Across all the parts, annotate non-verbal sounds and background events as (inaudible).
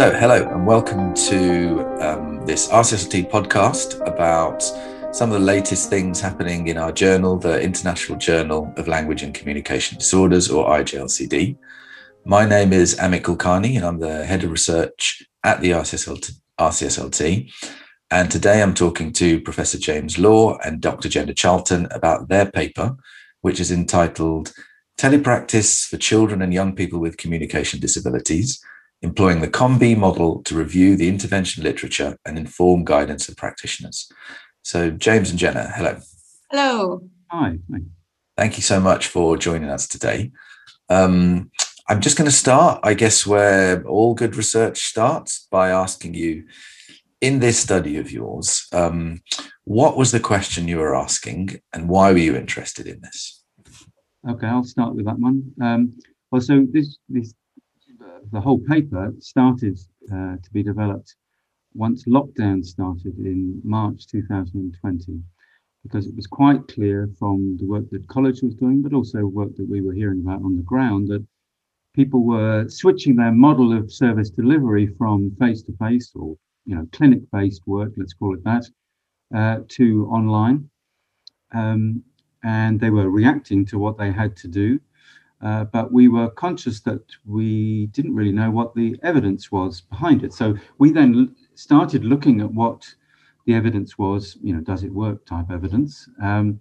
So, hello and welcome to um, this RCSLT podcast about some of the latest things happening in our journal, the International Journal of Language and Communication Disorders, or IJLCD. My name is Amit Kulkarni, and I'm the head of research at the RCSLT. RCSLT. And today I'm talking to Professor James Law and Dr. Jenna Charlton about their paper, which is entitled Telepractice for Children and Young People with Communication Disabilities employing the COM-B model to review the intervention literature and inform guidance of practitioners. So, James and Jenna, hello. Hello. Hi. Thank you so much for joining us today. Um, I'm just going to start, I guess, where all good research starts by asking you in this study of yours, um, what was the question you were asking and why were you interested in this? Okay, I'll start with that one. Um, well, so this, this the whole paper started uh, to be developed once lockdown started in March 2020, because it was quite clear from the work that college was doing, but also work that we were hearing about on the ground, that people were switching their model of service delivery from face-to-face or you know clinic-based work, let's call it that, uh, to online, um, and they were reacting to what they had to do uh, but we were conscious that we didn't really know what the evidence was behind it. So we then started looking at what the evidence was, you know, does it work type evidence. Um,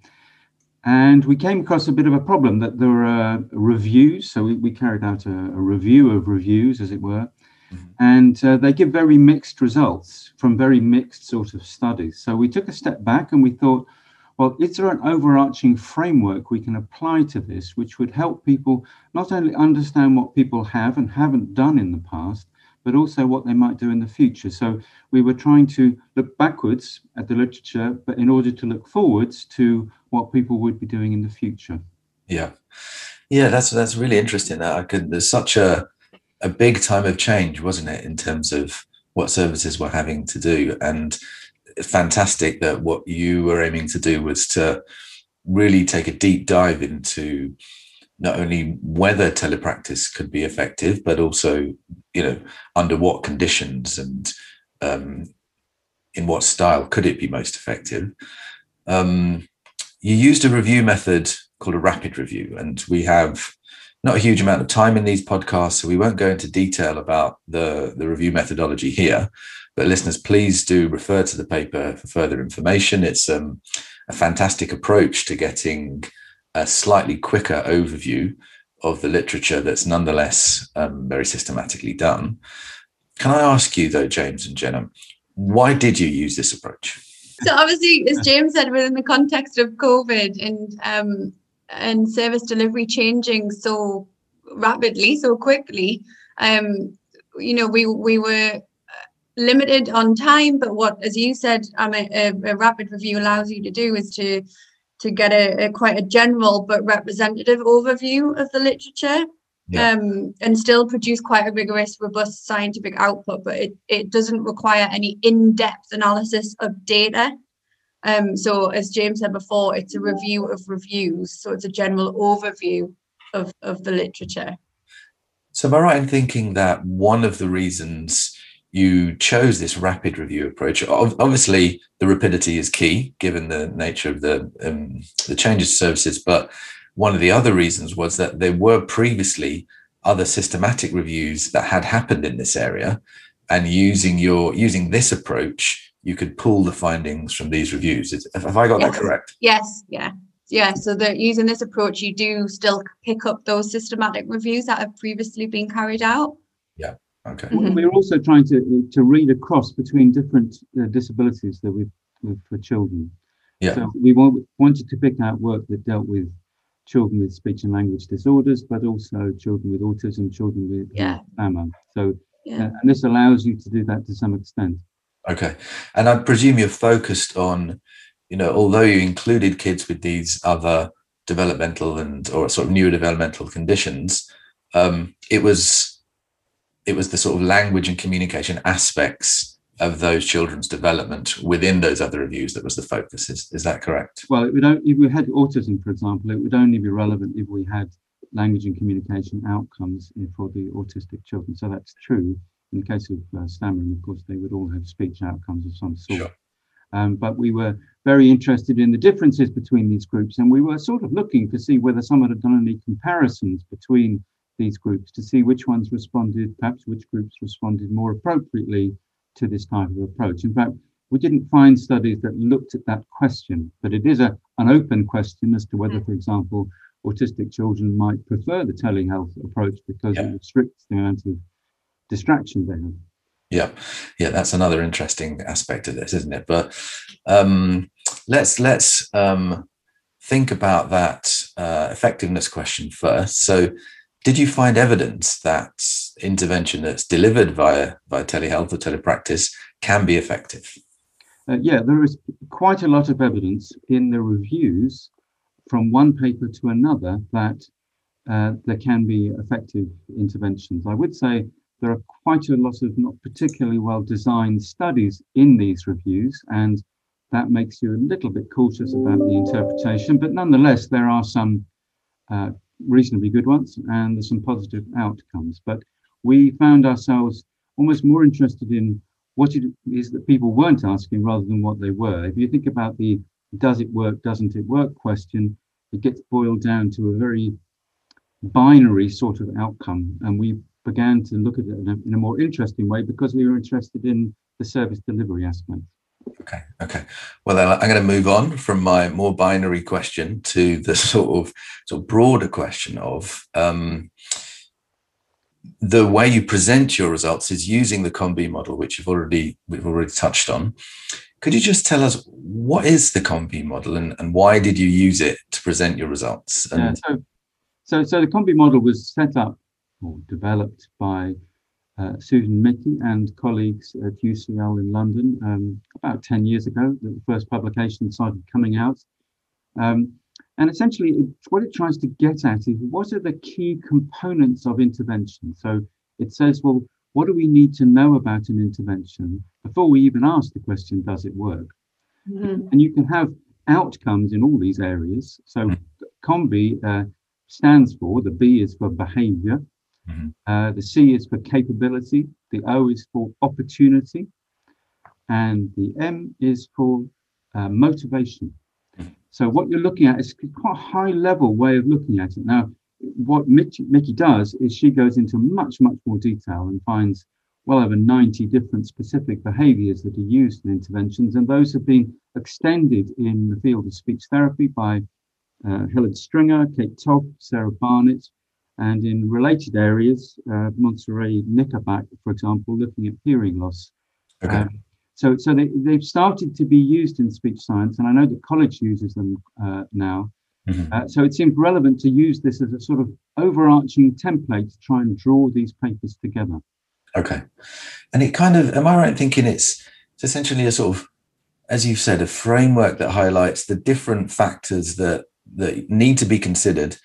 and we came across a bit of a problem that there were reviews. So we, we carried out a, a, review of reviews, as it were. Mm-hmm. And uh, they give very mixed results from very mixed sort of studies. So we took a step back and we thought, well, is there an overarching framework we can apply to this, which would help people not only understand what people have and haven't done in the past, but also what they might do in the future? So we were trying to look backwards at the literature, but in order to look forwards to what people would be doing in the future. Yeah, yeah, that's that's really interesting. I could. There's such a a big time of change, wasn't it, in terms of what services were having to do and fantastic that what you were aiming to do was to really take a deep dive into not only whether telepractice could be effective, but also, you know, under what conditions and um, in what style could it be most effective. Um, you used a review method called a rapid review, and we have not a huge amount of time in these podcasts, so we won't go into detail about the, the review methodology here. But listeners, please do refer to the paper for further information. It's um, a fantastic approach to getting a slightly quicker overview of the literature that's nonetheless um, very systematically done. Can I ask you, though, James and Jenna, why did you use this approach? So obviously, as James said, within the context of COVID and um, and service delivery changing so rapidly, so quickly, um, you know, we we were limited on time, but what, as you said, um, a, a, rapid review allows you to do is to to get a, a quite a general but representative overview of the literature. Yeah. Um, and still produce quite a rigorous, robust scientific output, but it, it doesn't require any in-depth analysis of data. Um, so as James said before, it's a review of reviews. So it's a general overview of, of the literature. So am I right in thinking that one of the reasons you chose this rapid review approach. Obviously, the rapidity is key given the nature of the um, the changes to services. But one of the other reasons was that there were previously other systematic reviews that had happened in this area, and using your using this approach, you could pull the findings from these reviews. Have I got yes. that correct? Yes. Yeah. Yeah, so that using this approach, you do still pick up those systematic reviews that have previously been carried out. Yeah. Okay. Mm-hmm. We're also trying to to read across between different uh, disabilities that we've, we've, for children. Yeah. So we want, wanted to pick out work that dealt with children with speech and language disorders, but also children with autism, children with yeah. AMA. So, yeah. Uh, and this allows you to do that to some extent. Okay, and I presume you're focused on, you know, although you included kids with these other developmental and or sort of neurodevelopmental conditions, um, it was it was the sort of language and communication aspects of those children's development within those other reviews that was the focus. Is, is that correct? Well, it would only, if we had autism, for example, it would only be relevant if we had language and communication outcomes for the autistic children. So that's true. In the case of uh, stammering, of course, they would all have speech outcomes of some sort. Sure. Um, but we were very interested in the differences between these groups, and we were sort of looking to see whether someone had done any comparisons between these groups to see which ones responded, perhaps which groups responded more appropriately to this type of approach. In fact, we didn't find studies that looked at that question, but it is a, an open question as to whether, for example, autistic children might prefer the telehealth approach because yeah. it restricts the amount of distraction they have. Yeah, yeah, that's another interesting aspect of this, isn't it? But um, let's let's um, think about that uh, effectiveness question first. So, did you find evidence that intervention that's delivered via via telehealth or telepractice can be effective? Uh, yeah, there is quite a lot of evidence in the reviews from one paper to another that uh, there can be effective interventions. I would say there are quite a lot of not particularly well designed studies in these reviews, and that makes you a little bit cautious about the interpretation. But nonetheless, there are some uh, reasonably good ones and there's some positive outcomes. But we found ourselves almost more interested in what it is that people weren't asking rather than what they were. If you think about the does it work, doesn't it work question, it gets boiled down to a very binary sort of outcome. And we began to look at it in a, in a more interesting way because we were interested in the service delivery aspect. Okay. Okay. Well, I'm going to move on from my more binary question to the (laughs) sort of sort of broader question of um, the way you present your results is using the COM-B model, which you've already we've already touched on. Could you just tell us what is the COM-B model and, and why did you use it to present your results? And yeah, so, so, so the COM-B model was set up or developed by uh, Susan Michie and colleagues at UCL in London um, about 10 years ago. that The first publication started coming out. Um, and essentially, it, what it tries to get at is what are the key components of intervention? So it says, well, what do we need to know about an intervention before we even ask the question, does it work? Mm-hmm. And you can have outcomes in all these areas. So mm-hmm. Uh, stands for, the B is for behavior, Mm-hmm. Uh, the C is for capability, the O is for opportunity, and the M is for uh, motivation. Mm-hmm. So what you're looking at is quite a high level way of looking at it. Now, what Mickey, Michie does is she goes into much, much more detail and finds well over 90 different specific behaviors that are used in interventions, and those have been extended in the field of speech therapy by uh, Helen Stringer, Kate Toth, Sarah Barnett, and in related areas, uh, Montserrat Nickerback, for example, looking at hearing loss. Okay. Um, so, so they, they've started to be used in speech science, and I know that college uses them uh, now. Mm-hmm. Uh, so it seems relevant to use this as a sort of overarching template to try and draw these papers together. Okay, and it kind of am I right thinking it's it's essentially a sort of, as you've said, a framework that highlights the different factors that that need to be considered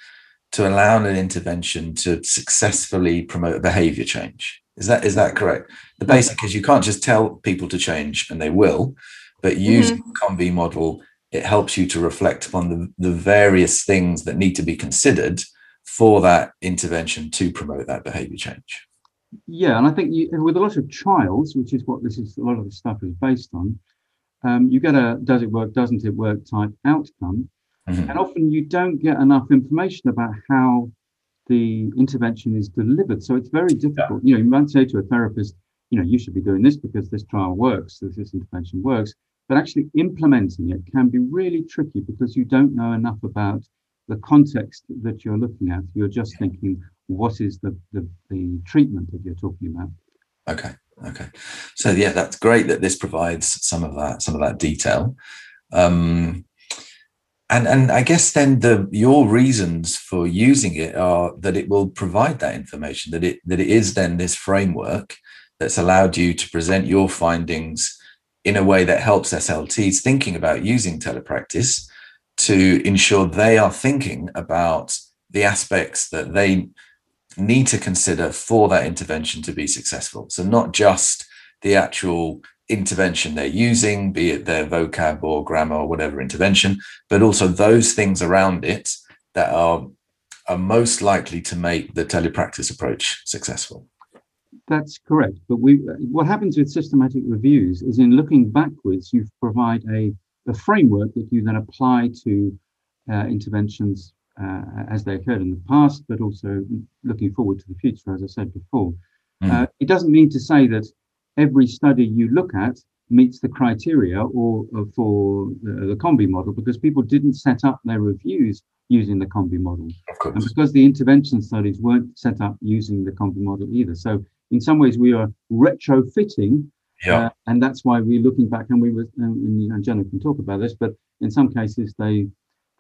to allow an intervention to successfully promote behavior change. Is that is that correct? The basic is you can't just tell people to change and they will, but using mm-hmm. the COM-B model, it helps you to reflect upon the, the various things that need to be considered for that intervention to promote that behavior change. Yeah, and I think you, with a lot of trials, which is what this is, a lot of the stuff is based on, um, you get a does it work, doesn't it work type outcome. Mm-hmm. And often you don't get enough information about how the intervention is delivered. So it's very difficult. Yeah. You know, you might say to a therapist, you know, you should be doing this because this trial works, this, this intervention works. But actually implementing it can be really tricky because you don't know enough about the context that you're looking at. You're just thinking, what is the, the, the treatment that you're talking about? Okay. Okay. So yeah, that's great that this provides some of that, some of that detail. Um, and and I guess then the your reasons for using it are that it will provide that information that it that it is then this framework that's allowed you to present your findings in a way that helps SLTs thinking about using telepractice to ensure they are thinking about the aspects that they need to consider for that intervention to be successful. So not just the actual intervention they're using, be it their vocab or grammar or whatever intervention, but also those things around it that are are most likely to make the telepractice approach successful. that's correct. But we, what happens with systematic reviews is in looking backwards, you provide a, a framework that you then apply to uh, interventions uh, as they occurred in the past, but also looking forward to the future, as I said before. Mm. Uh, it doesn't mean to say that every study you look at meets the criteria or uh, for the, the COM-B model because people didn't set up their reviews using the COM-B model. And because the intervention studies weren't set up using the COM-B model either. So in some ways we are retrofitting yeah. Uh, and that's why we're looking back and we were, and, and Jenna can talk about this, but in some cases they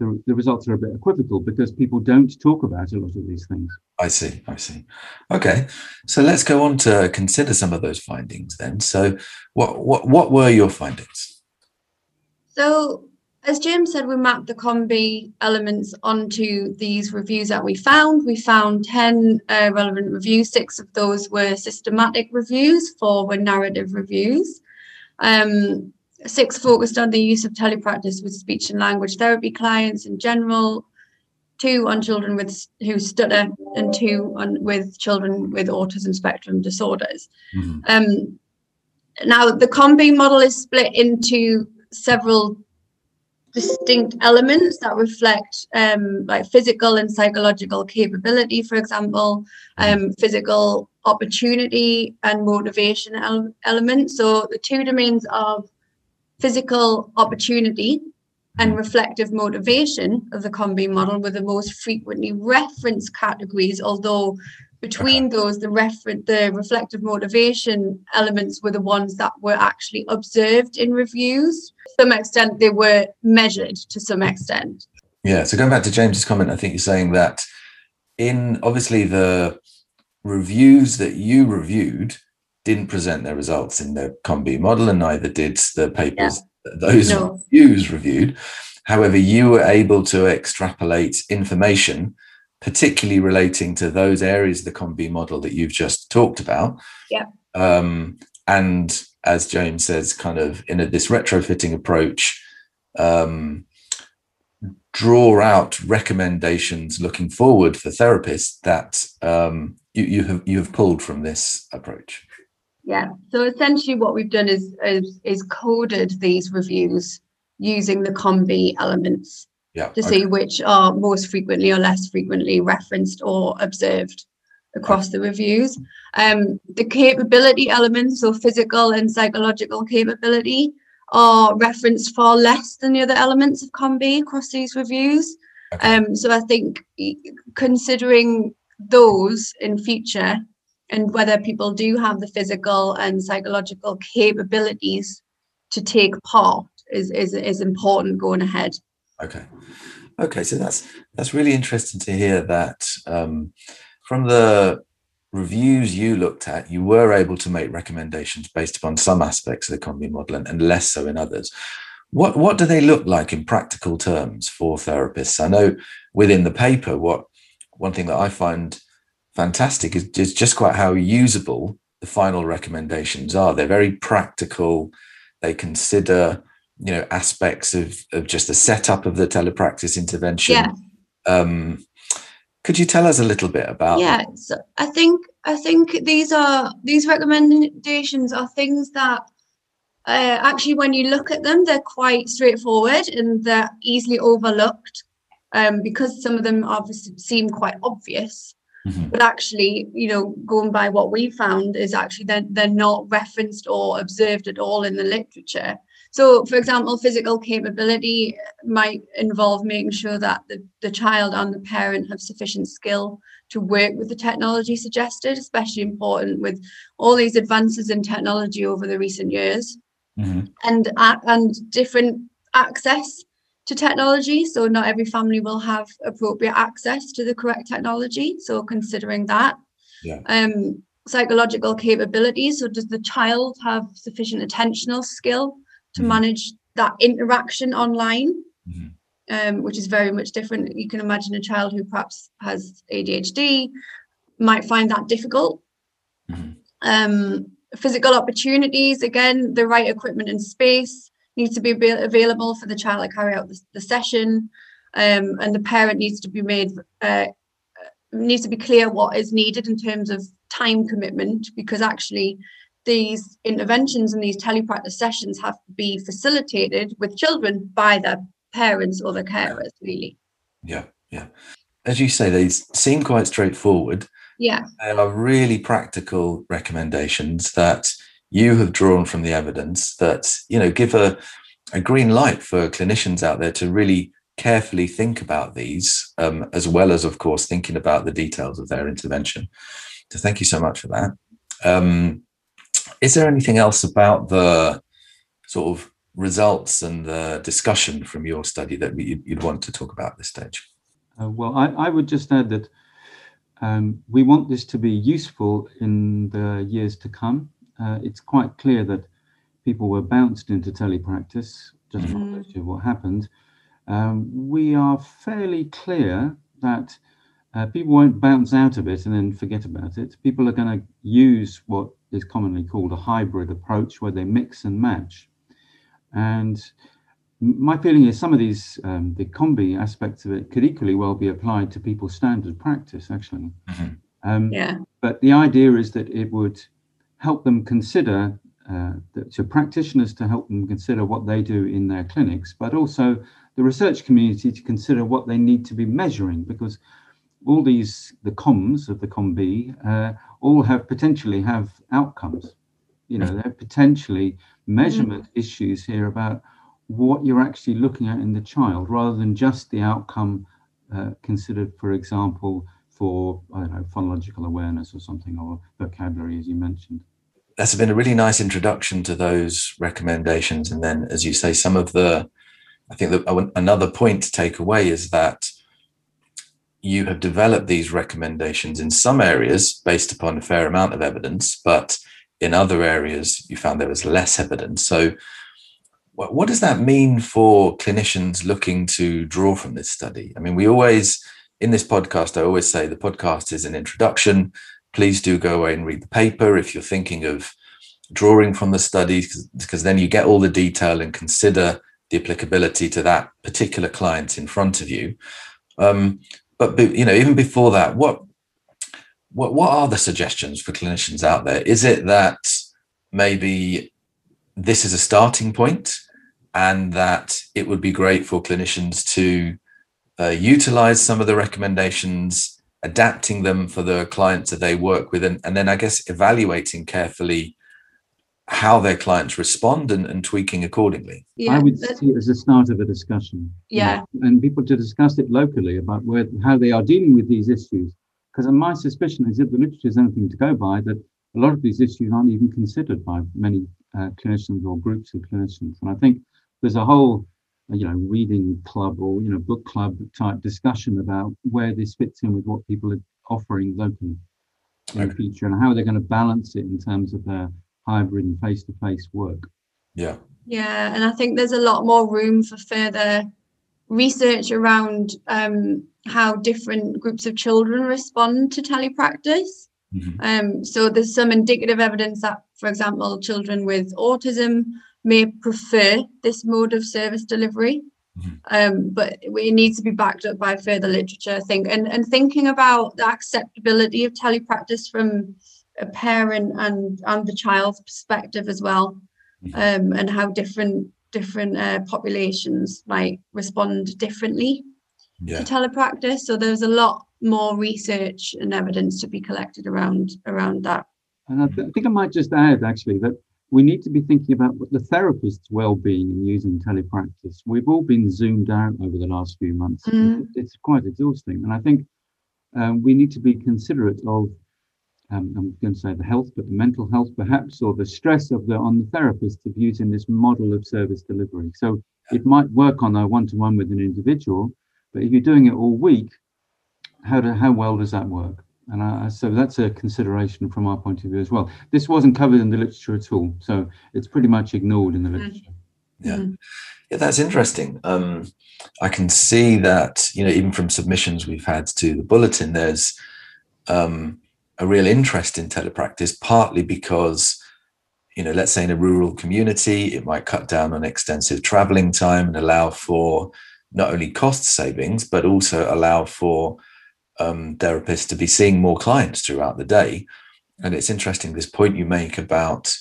the, the results are a bit equivocal because people don't talk about a lot of these things. I see, I see. Okay, so let's go on to consider some of those findings then. So, what what what were your findings? So, as Jim said, we mapped the COM-B elements onto these reviews that we found. We found 10 uh, relevant reviews. Six of those were systematic reviews, four were narrative reviews. Um, six focused on the use of telepractice with speech and language therapy clients in general, two on children with who stutter, and two on with children with autism spectrum disorders. Mm-hmm. Um, now, the COM-B model is split into several distinct elements that reflect um, like physical and psychological capability, for example, um, physical opportunity and motivation ele- elements. So the two domains of physical opportunity and reflective motivation of the COM-B model were the most frequently referenced categories, although between uh-huh. those, the refer- the reflective motivation elements were the ones that were actually observed in reviews. To some extent, they were measured to some extent. Yeah. So going back to James's comment, I think you're saying that in obviously the reviews that you reviewed didn't present their results in the COM-B model, and neither did the papers yeah. those no. reviews reviewed. However, you were able to extrapolate information particularly relating to those areas of the COM-B model that you've just talked about. Yeah. Um, and as James says, kind of in a, this retrofitting approach, um, draw out recommendations looking forward for therapists that um, you, you have you have pulled from this approach. Yeah. So essentially, what we've done is is, is coded these reviews using the COM-B elements yeah, to okay. see which are most frequently or less frequently referenced or observed across the reviews. Um, the capability elements, so physical and psychological capability, are referenced far less than the other elements of COM-B across these reviews. Okay. Um, so I think considering those in future and whether people do have the physical and psychological capabilities to take part is, is, is important going ahead. Okay. Okay, so that's that's really interesting to hear that um, from the reviews you looked at, you were able to make recommendations based upon some aspects of the COM-B model and, and less so in others. What what do they look like in practical terms for therapists? I know within the paper, what one thing that I find fantastic is, just quite how usable the final recommendations are. They're very practical. They consider you know aspects of of just the setup of the telepractice intervention yeah. um could you tell us a little bit about yeah so i think i think these are these recommendations are things that uh, actually when you look at them they're quite straightforward and they're easily overlooked um, because some of them obviously seem quite obvious mm-hmm. but actually you know going by what we found is actually they're, they're not referenced or observed at all in the literature so, for example, physical capability might involve making sure that the, the child and the parent have sufficient skill to work with the technology suggested, especially important with all these advances in technology over the recent years. Mm-hmm. And, and different access to technology. So, not every family will have appropriate access to the correct technology. So, considering that. Yeah. Um, psychological capabilities. So, does the child have sufficient attentional skill to mm-hmm. manage that interaction online, mm-hmm. um, which is very much different. You can imagine a child who perhaps has ADHD might find that difficult. Mm-hmm. Um, physical opportunities, again, the right equipment and space needs to be available for the child to carry out the, the session. Um, and the parent needs to be made uh, needs to be clear what is needed in terms of time commitment because actually these interventions and these telepractice sessions have to be facilitated with children by their parents or their carers really. Yeah yeah. As you say they seem quite straightforward. Yeah. They are really practical recommendations that you have drawn from the evidence that you know give a, a green light for clinicians out there to really carefully think about these um, as well as of course thinking about the details of their intervention so thank you so much for that um, is there anything else about the sort of results and the discussion from your study that you'd want to talk about at this stage? Uh, well, I, I, would just add that um, we want this to be useful in the years to come. Uh, it's quite clear that people were bounced into telepractice, just mm-hmm. what happened. Um, we are fairly clear that uh, people won't bounce out of it and then forget about it. People are going to use what is commonly called a hybrid approach, where they mix and match. And my feeling is some of these um, the COM-B aspects of it could equally well be applied to people's standard practice, actually. Mm-hmm. Um, yeah. But the idea is that it would help them consider uh, to practitioners to help them consider what they do in their clinics, but also the research community to consider what they need to be measuring because all these the comms of the COM-B uh, all have potentially have outcomes you know there are potentially measurement mm-hmm. issues here about what you're actually looking at in the child rather than just the outcome uh, considered for example for i don't know phonological awareness or something or vocabulary as you mentioned that's been a really nice introduction to those recommendations and then as you say some of the i think that another point to take away is that you have developed these recommendations in some areas based upon a fair amount of evidence, but in other areas you found there was less evidence. So, what does that mean for clinicians looking to draw from this study? I mean, we always, in this podcast, I always say the podcast is an introduction. Please do go away and read the paper if you're thinking of drawing from the study, because then you get all the detail and consider the applicability to that particular client in front of you. Um, but you know, even before that, what what what are the suggestions for clinicians out there? Is it that maybe this is a starting point, and that it would be great for clinicians to uh, utilize some of the recommendations, adapting them for the clients that they work with, and, and then I guess evaluating carefully how their clients respond and, and tweaking accordingly. Yeah, I would see it as a start of a discussion. Yeah. You know, and people to discuss it locally about where how they are dealing with these issues. Because my suspicion is if the literature is anything to go by, that a lot of these issues aren't even considered by many uh, clinicians or groups of clinicians. And I think there's a whole you know reading club or you know book club type discussion about where this fits in with what people are offering locally in okay. the future and how they're going to balance it in terms of their hybrid and face-to-face work. Yeah. Yeah, and I think there's a lot more room for further research around um, how different groups of children respond to telepractice. Mm-hmm. Um, so there's some indicative evidence that, for example, children with autism may prefer this mode of service delivery. Mm-hmm. Um, but it needs to be backed up by further literature, I think. And, and thinking about the acceptability of telepractice from a parent and and the child's perspective as well mm-hmm. um, and how different different uh, populations might respond differently yeah. to telepractice so there's a lot more research and evidence to be collected around around that and I, th- I think i might just add actually that we need to be thinking about the therapist's well-being in using telepractice we've all been zoomed out over the last few months mm. it's quite exhausting and i think um, we need to be considerate of um, I'm going to say the health, but the mental health perhaps, or the stress of the on the therapist of using this model of service delivery. So it might work on a one-to-one with an individual, but if you're doing it all week, how do, how well does that work? And I, so that's a consideration from our point of view as well. This wasn't covered in the literature at all, so it's pretty much ignored in the mm. literature. Yeah, mm. yeah, that's interesting. Um, I can see that you know even from submissions we've had to the bulletin, there's um, a real interest in telepractice, partly because, you know, let's say in a rural community, it might cut down on extensive traveling time and allow for not only cost savings, but also allow for um, therapists to be seeing more clients throughout the day. And it's interesting this point you make about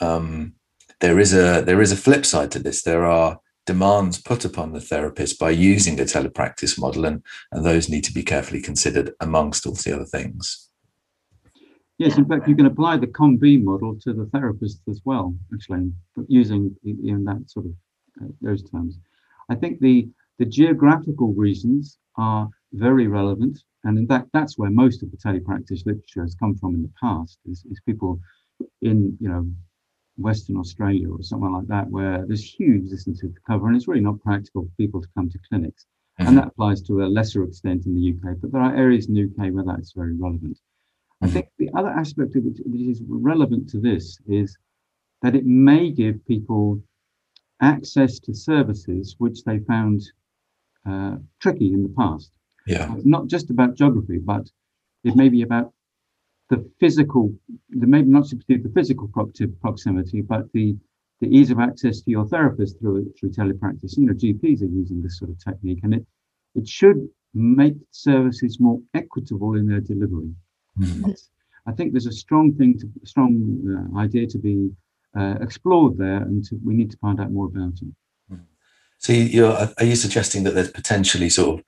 um, there is a there is a flip side to this. There are demands put upon the therapist by using a telepractice model, and, and those need to be carefully considered amongst all the other things. Yes, in fact, you can apply the COM-B model to the therapist as well, actually, using in that sort of uh, those terms. I think the the geographical reasons are very relevant, and in fact, that's where most of the telepractice literature has come from in the past. Is, is people in you know Western Australia or somewhere like that, where there's huge distances to cover, and it's really not practical for people to come to clinics. Mm-hmm. And that applies to a lesser extent in the UK, but there are areas in the UK where that's very relevant. I think the other aspect of it which is relevant to this is that it may give people access to services which they found uh, tricky in the past. Yeah. It's not just about geography, but it may be about the physical, the maybe not simply the physical proximity, but the the ease of access to your therapist through through telepractice. You know, GPs are using this sort of technique, and it it should make services more equitable in their delivery. Mm. I think there's a strong thing, to, strong uh, idea to be uh, explored there, and to, we need to find out more about it. Hmm. So, you're, are you suggesting that there's potentially sort of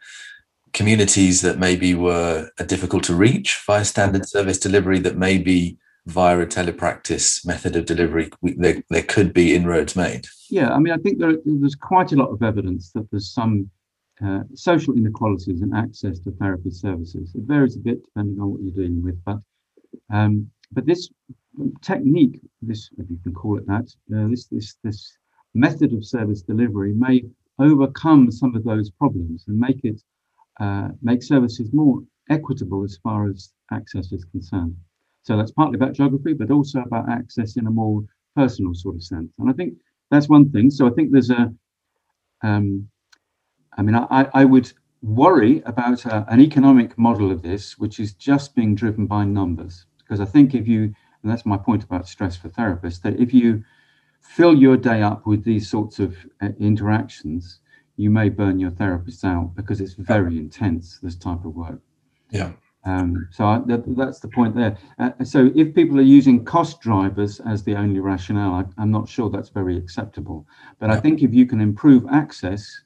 communities that maybe were difficult to reach via standard service delivery that maybe via a telepractice method of delivery there, there could be inroads made yeah i mean i think there, there's quite a lot of evidence that there's some uh, social inequalities in access to therapy services. It varies a bit depending on what you're dealing with, but um, but this technique, this if you can call it that, uh, this this this method of service delivery may overcome some of those problems and make it uh, make services more equitable as far as access is concerned. So that's partly about geography, but also about access in a more personal sort of sense. And I think that's one thing. So I think there's a um, I mean, I, I would worry about a, an economic model of this, which is just being driven by numbers. Because I think if you, and that's my point about stress for therapists, that if you fill your day up with these sorts of uh, interactions, you may burn your therapist out because it's very intense, this type of work. Yeah. Um, so I, that, that's the point there. Uh, so if people are using cost drivers as the only rationale, I, am not sure that's very acceptable. But yeah. I think if you can improve access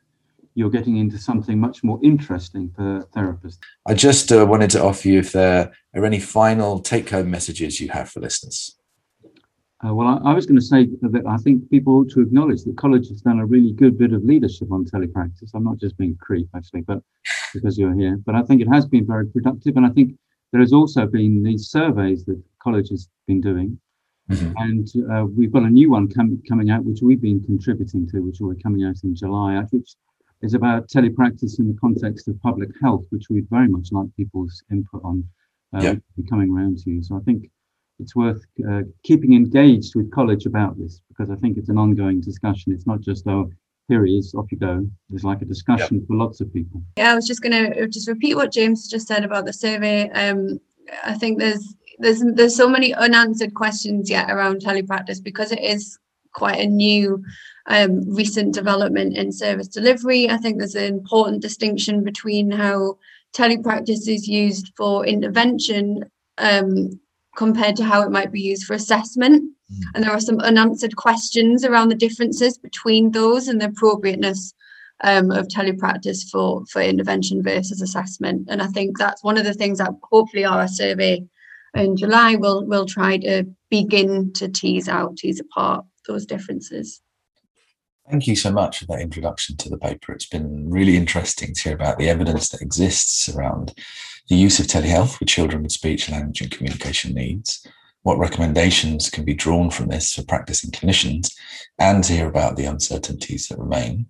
you're getting into something much more interesting for therapists. I just uh, wanted to offer you if there are any final take home messages you have for listeners. Uh, well, I, I, was going to say that I think people ought to acknowledge that college has done a really good bit of leadership on telepractice. I'm not just being creep, actually, but because you're here. But I think it has been very productive. And I think there has also been these surveys that college has been doing. Mm-hmm. And uh, we've got a new one com- coming out, which we've been contributing to, which will be coming out in July, which is about telepractice in the context of public health, which we'd very much like people's input on uh, yep. coming around to you. So I think it's worth uh, keeping engaged with college about this because I think it's an ongoing discussion. It's not just, oh, here it is, off you go. There's like a discussion yep. for lots of people. Yeah, I was just going to just repeat what James just said about the survey. Um, I think there's there's there's so many unanswered questions yet around telepractice because it is quite a new um, recent development in service delivery. I think there's an important distinction between how telepractice is used for intervention um, compared to how it might be used for assessment. Mm. And there are some unanswered questions around the differences between those and the appropriateness um, of telepractice for, for intervention versus assessment. And I think that's one of the things that hopefully our survey in July will will try to begin to tease out, tease apart those differences. Thank you so much for that introduction to the paper. It's been really interesting to hear about the evidence that exists around the use of telehealth for children with speech, language, and communication needs, what recommendations can be drawn from this for practicing clinicians, and to hear about the uncertainties that remain.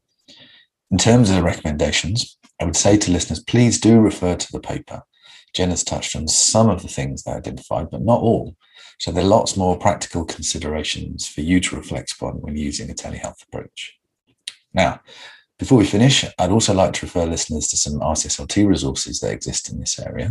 In terms of the recommendations, I would say to listeners, please do refer to the paper. Jen has touched on some of the things they identified, but not all. So there are lots more practical considerations for you to reflect upon when using a telehealth approach. Now, before we finish, I'd also like to refer listeners to some RCSLT resources that exist in this area.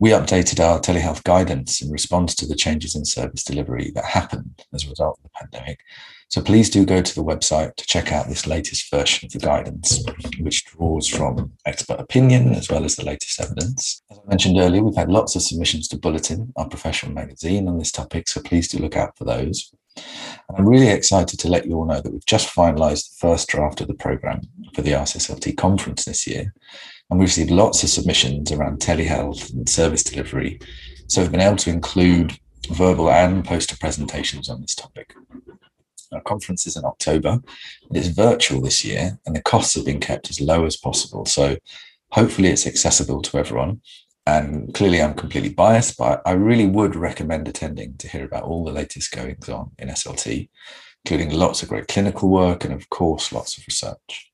we updated our telehealth guidance in response to the changes in service delivery that happened as a result of the pandemic. So please do go to the website to check out this latest version of the guidance, which draws from expert opinion as well as the latest evidence. As I mentioned earlier, we've had lots of submissions to Bulletin, our professional magazine, on this topic, so please do look out for those. And I'm really excited to let you all know that we've just finalised the first draft of the programme for the RCSLT conference this year. And we've received lots of submissions around telehealth and service delivery. So we've been able to include verbal and poster presentations on this topic. Our conference is in October. It is virtual this year, and the costs have been kept as low as possible. So hopefully it's accessible to everyone. And clearly, I'm completely biased, but I really would recommend attending to hear about all the latest goings on in SLT, including lots of great clinical work and, of course, lots of research.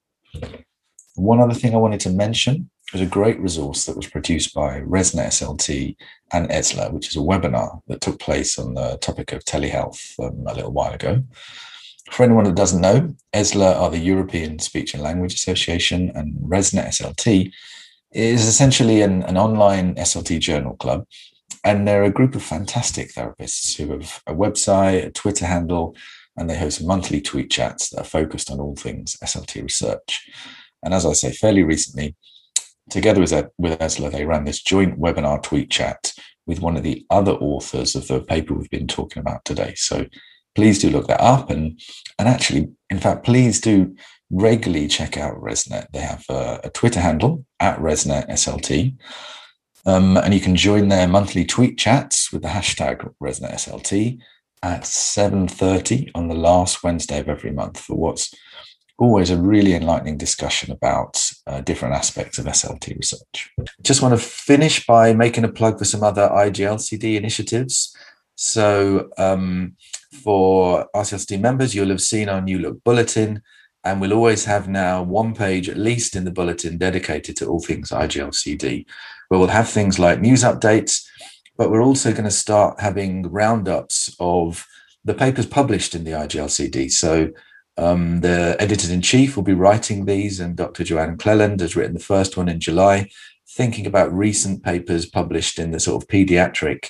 One other thing I wanted to mention was a great resource that was produced by ResNet SLT and ESLA, which is a webinar that took place on the topic of telehealth um, a little while ago. For anyone that doesn't know, ESLA are the European Speech and Language Association, and ResNet SLT is essentially an, an online SLT journal club. And they're a group of fantastic therapists who have a website, a Twitter handle, and they host monthly tweet chats that are focused on all things SLT research. And as I say, fairly recently, together with, with ESLA, they ran this joint webinar tweet chat with one of the other authors of the paper we've been talking about today. So please do look that up. And, and actually, in fact, please do regularly check out ResNet. They have a, a Twitter handle at ResNet SLT. Um, and you can join their monthly tweet chats with the hashtag ResNetSLT at 7.30 on the last Wednesday of every month for what's always a really enlightening discussion about uh, different aspects of SLT research. Just want to finish by making a plug for some other IJLCD initiatives. So um, for RCSLT members, you'll have seen our new look bulletin, and we'll always have now one page at least in the bulletin dedicated to all things IJLCD, where we'll have things like news updates, but we're also going to start having roundups of the papers published in the IJLCD. So um, the editor in chief will be writing these, and Dr. Joanne Cleland has written the first one in July, thinking about recent papers published in the sort of pediatric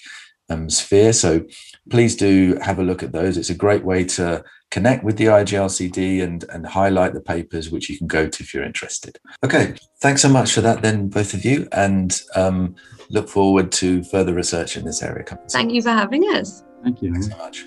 um, sphere. So please do have a look at those. It's a great way to connect with the IJLCD and, and highlight the papers which you can go to if you're interested. Okay, thanks so much for that, then, both of you, and um, look forward to further research in this area. Thank you for having us. Thank you. Thanks so much.